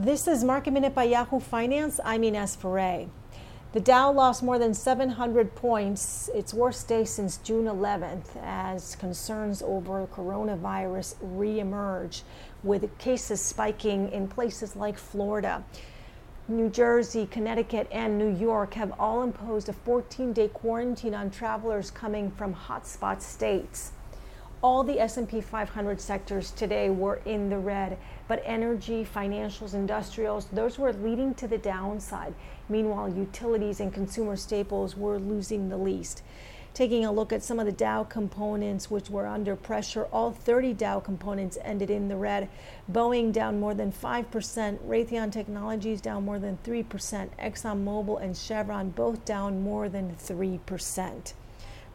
This is Market Minute by Yahoo Finance. I'm Ines Ferre. The Dow lost more than 700 points, its worst day since June 11th, as concerns over coronavirus reemerge, with cases spiking in places like Florida. New Jersey, Connecticut, and New York have all imposed a 14 day quarantine on travelers coming from hotspot states. All the S&P 500 sectors today were in the red, but energy, financials, industrials, those were leading to the downside. Meanwhile, utilities and consumer staples were losing the least. Taking a look at some of the Dow components which were under pressure, all 30 Dow components ended in the red. Boeing down more than 5%, Raytheon Technologies down more than 3%, ExxonMobil and Chevron both down more than 3%.